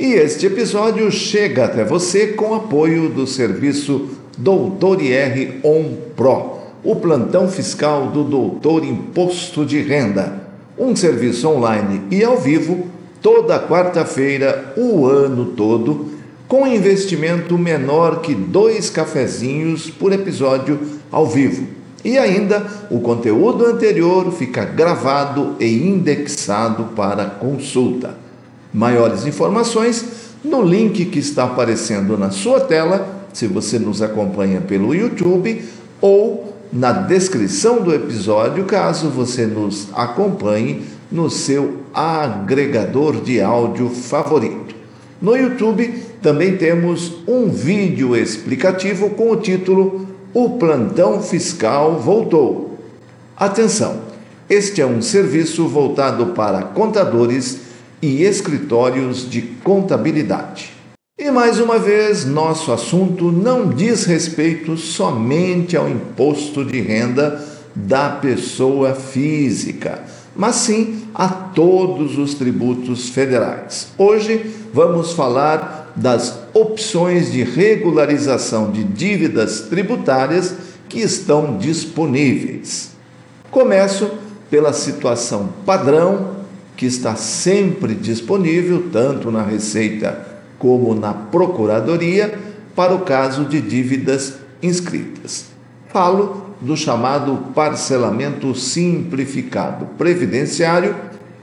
E este episódio chega até você com apoio do serviço Doutor IR On Pro, o plantão fiscal do Doutor Imposto de Renda. Um serviço online e ao vivo, toda quarta-feira, o ano todo, com investimento menor que dois cafezinhos por episódio ao vivo. E ainda, o conteúdo anterior fica gravado e indexado para consulta. Maiores informações no link que está aparecendo na sua tela, se você nos acompanha pelo YouTube, ou na descrição do episódio, caso você nos acompanhe no seu agregador de áudio favorito. No YouTube também temos um vídeo explicativo com o título O Plantão Fiscal Voltou. Atenção! Este é um serviço voltado para contadores e escritórios de contabilidade. E mais uma vez, nosso assunto não diz respeito somente ao imposto de renda da pessoa física, mas sim a todos os tributos federais. Hoje vamos falar das opções de regularização de dívidas tributárias que estão disponíveis. Começo pela situação padrão que está sempre disponível, tanto na Receita como na Procuradoria, para o caso de dívidas inscritas. Falo do chamado parcelamento simplificado previdenciário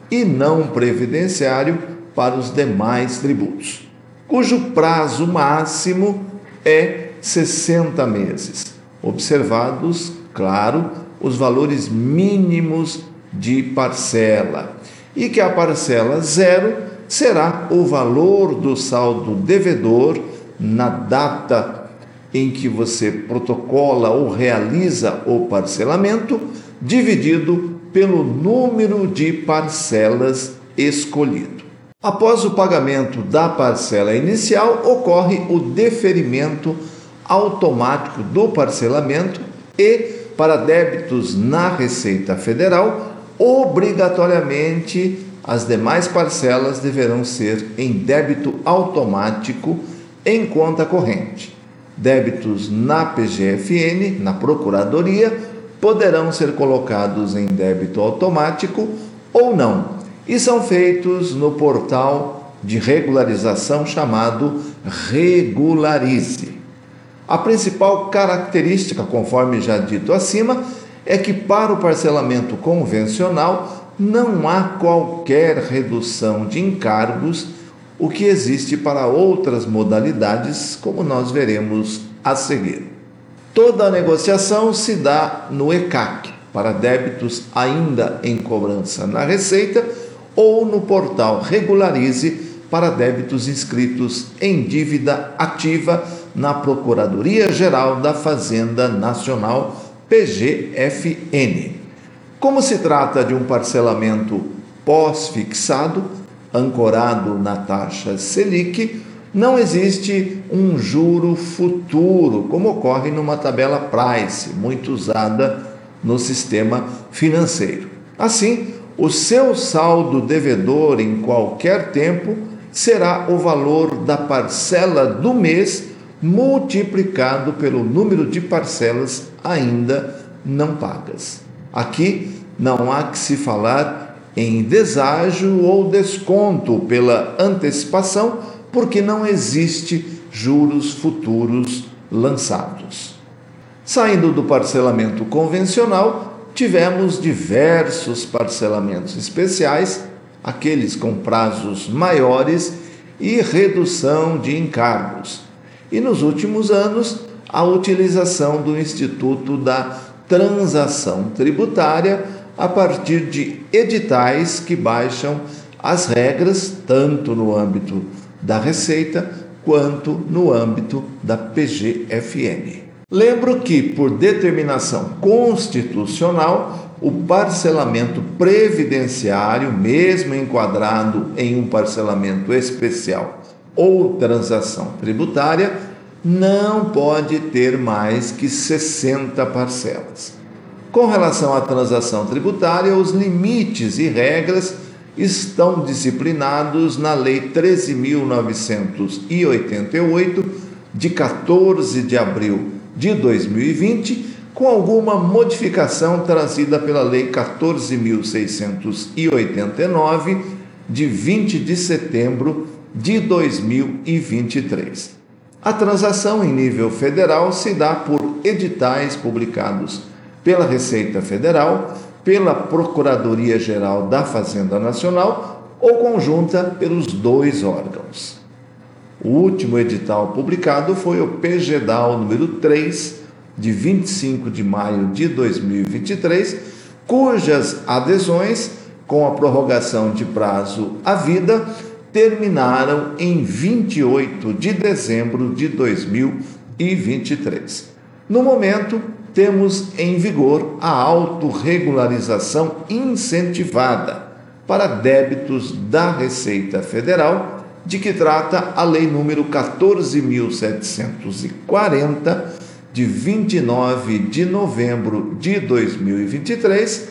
e não previdenciário para os demais tributos, cujo prazo máximo é 60 meses, observados, claro, os valores mínimos de parcela e que a parcela zero será o valor do saldo devedor na data em que você protocola ou realiza o parcelamento, dividido pelo número de parcelas escolhido. Após o pagamento da parcela inicial, ocorre o deferimento automático do parcelamento e, para débitos na Receita Federal, obrigatoriamente as demais parcelas deverão ser em débito automático em conta corrente. Débitos na PGFN, na Procuradoria, poderão ser colocados em débito automático ou não, e são feitos no portal de regularização chamado Regularize. A principal característica, conforme já dito acima, é que para o parcelamento convencional não há qualquer redução de encargos, o que existe para outras modalidades, como nós veremos a seguir. Toda a negociação se dá no ECAC, para débitos ainda em cobrança na Receita, ou no portal Regularize, para débitos inscritos em dívida ativa na Procuradoria Geral da Fazenda Nacional PGFN. Como se trata de um parcelamento pós-fixado, ancorado na taxa Selic, não existe um juro futuro, como ocorre numa tabela Price, muito usada no sistema financeiro. Assim, o seu saldo devedor em qualquer tempo será o valor da parcela do mês multiplicado pelo número de parcelas ainda não pagas. Aqui não há que se falar em deságio ou desconto pela antecipação, porque não existe juros futuros lançados. Saindo do parcelamento convencional, tivemos diversos parcelamentos especiais, aqueles com prazos maiores e redução de encargos e nos últimos anos a utilização do Instituto da Transação Tributária a partir de editais que baixam as regras, tanto no âmbito da Receita quanto no âmbito da PGFN. Lembro que, por determinação constitucional, o parcelamento previdenciário, mesmo enquadrado em um parcelamento especial ou transação tributária, não pode ter mais que 60 parcelas. Com relação à transação tributária, os limites e regras estão disciplinados na Lei 13.988, de 14 de abril de 2020, com alguma modificação trazida pela Lei 14.689, de 20 de setembro de 2023. A transação em nível federal se dá por editais publicados pela Receita Federal, pela Procuradoria-Geral da Fazenda Nacional ou conjunta pelos dois órgãos. O último edital publicado foi o PGDAL número 3, de 25 de maio de 2023, cujas adesões, com a prorrogação de prazo à vida, terminaram em 28 de dezembro de 2023. No momento, temos em vigor a autorregularização incentivada para débitos da Receita Federal, de que trata a Lei número 14.740, de 29 de novembro de 2023,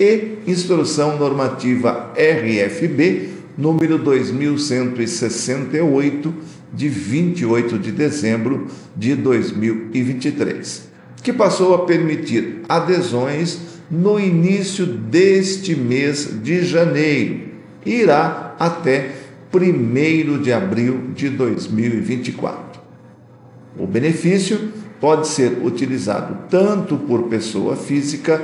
e Instrução Normativa RFB número 2168, de 28 de dezembro de 2023, que passou a permitir adesões no início deste mês de janeiro e irá até 1 de abril de 2024. O benefício pode ser utilizado tanto por pessoa física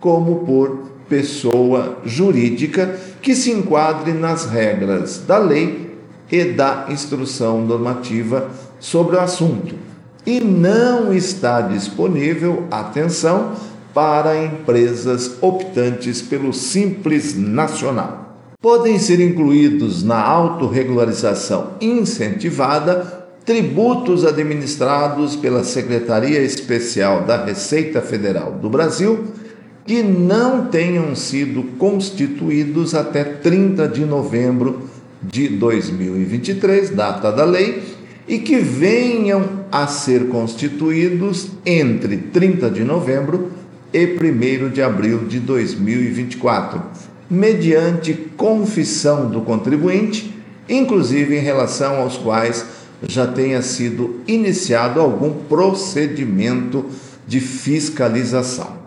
como por pessoa jurídica que se enquadre nas regras da lei e da instrução normativa sobre o assunto. E não está disponível, atenção, para empresas optantes pelo Simples Nacional. Podem ser incluídos na autorregularização incentivada tributos administrados pela Secretaria Especial da Receita Federal do Brasil que não tenham sido constituídos até 30 de novembro de 2023, data da lei, e que venham a ser constituídos entre 30 de novembro e 1 de abril de 2024, mediante confissão do contribuinte, inclusive em relação aos quais já tenha sido iniciado algum procedimento de fiscalização.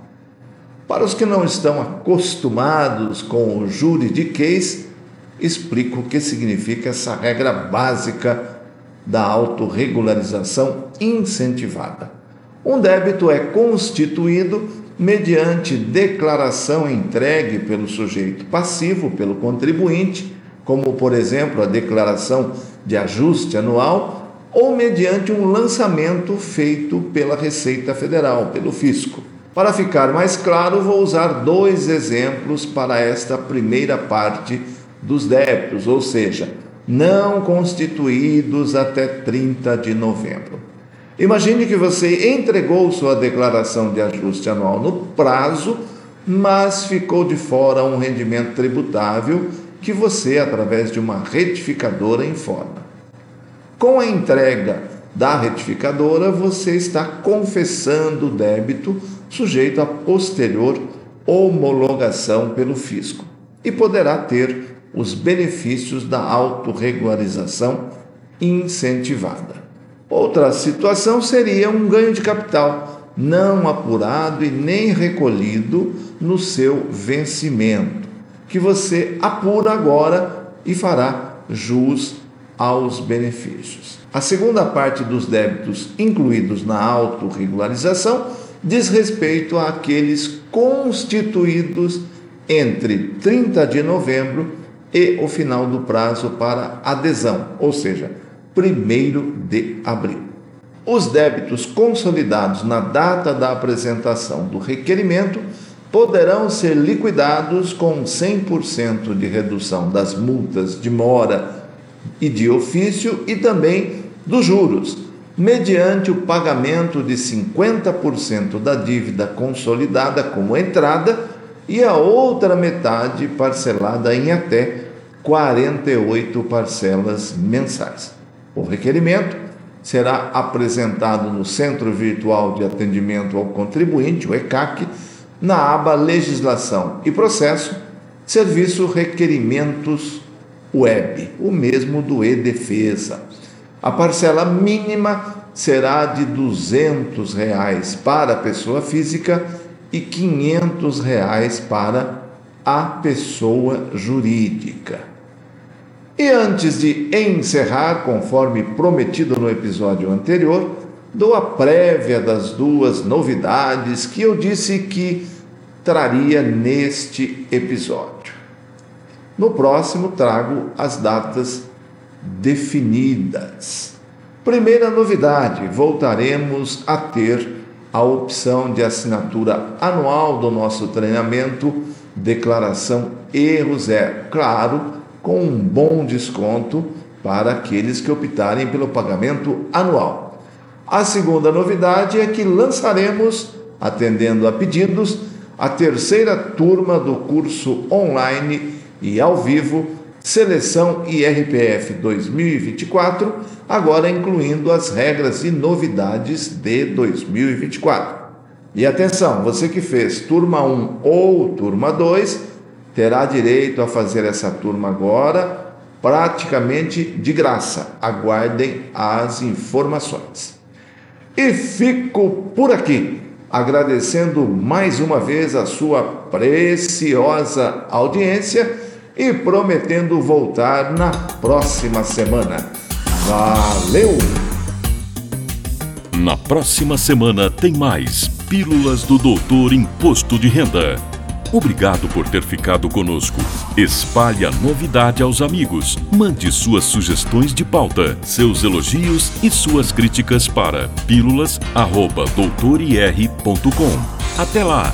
Para os que não estão acostumados com o juridiquês, explico o que significa essa regra básica da autorregularização incentivada. Um débito é constituído mediante declaração entregue pelo sujeito passivo, pelo contribuinte, como por exemplo a declaração de ajuste anual, ou mediante um lançamento feito pela Receita Federal, pelo fisco. Para ficar mais claro, vou usar dois exemplos para esta primeira parte dos débitos, ou seja, não constituídos até 30 de novembro. Imagine que você entregou sua declaração de ajuste anual no prazo, mas ficou de fora um rendimento tributável que você, através de uma retificadora, informa. Com a entrega da retificadora, você está confessando o débito sujeito a posterior homologação pelo fisco e poderá ter os benefícios da autorregularização incentivada. Outra situação seria um ganho de capital não apurado e nem recolhido no seu vencimento, que você apura agora e fará jus aos benefícios. A segunda parte dos débitos incluídos na autorregularização diz respeito àqueles constituídos entre 30 de novembro e o final do prazo para adesão, ou seja, 1 de abril. Os débitos consolidados na data da apresentação do requerimento poderão ser liquidados com 100% de redução das multas de mora e de ofício e também dos juros, mediante o pagamento de 50% da dívida consolidada como entrada e a outra metade parcelada em até 48 parcelas mensais. O requerimento será apresentado no Centro Virtual de Atendimento ao Contribuinte, o ECAC, na aba Legislação e Processo, Serviço Requerimentos Web, o mesmo do e-Defesa. A parcela mínima será de 200 reais para a pessoa física e 500 reais para a pessoa jurídica. E antes de encerrar, conforme prometido no episódio anterior, dou a prévia das duas novidades que eu disse que traria neste episódio. No próximo, trago as datas definidas. Primeira novidade: voltaremos a ter a opção de assinatura anual do nosso treinamento Declaração Erro Zero. Claro com um bom desconto para aqueles que optarem pelo pagamento anual. A segunda novidade é que lançaremos, atendendo a pedidos, a terceira turma do curso online e ao vivo Seleção IRPF 2024, agora incluindo as regras e novidades de 2024. E atenção, você que fez turma 1 ou turma 2, terá direito a fazer essa turma agora, praticamente de graça. Aguardem as informações. E fico por aqui, agradecendo mais uma vez a sua preciosa audiência e prometendo voltar na próxima semana. Valeu! Na próxima semana tem mais Pílulas do Doutor Imposto de Renda. Obrigado por ter ficado conosco. Espalhe a novidade aos amigos. Mande suas sugestões de pauta, seus elogios e suas críticas para pílulas.doutorir.com. Até lá!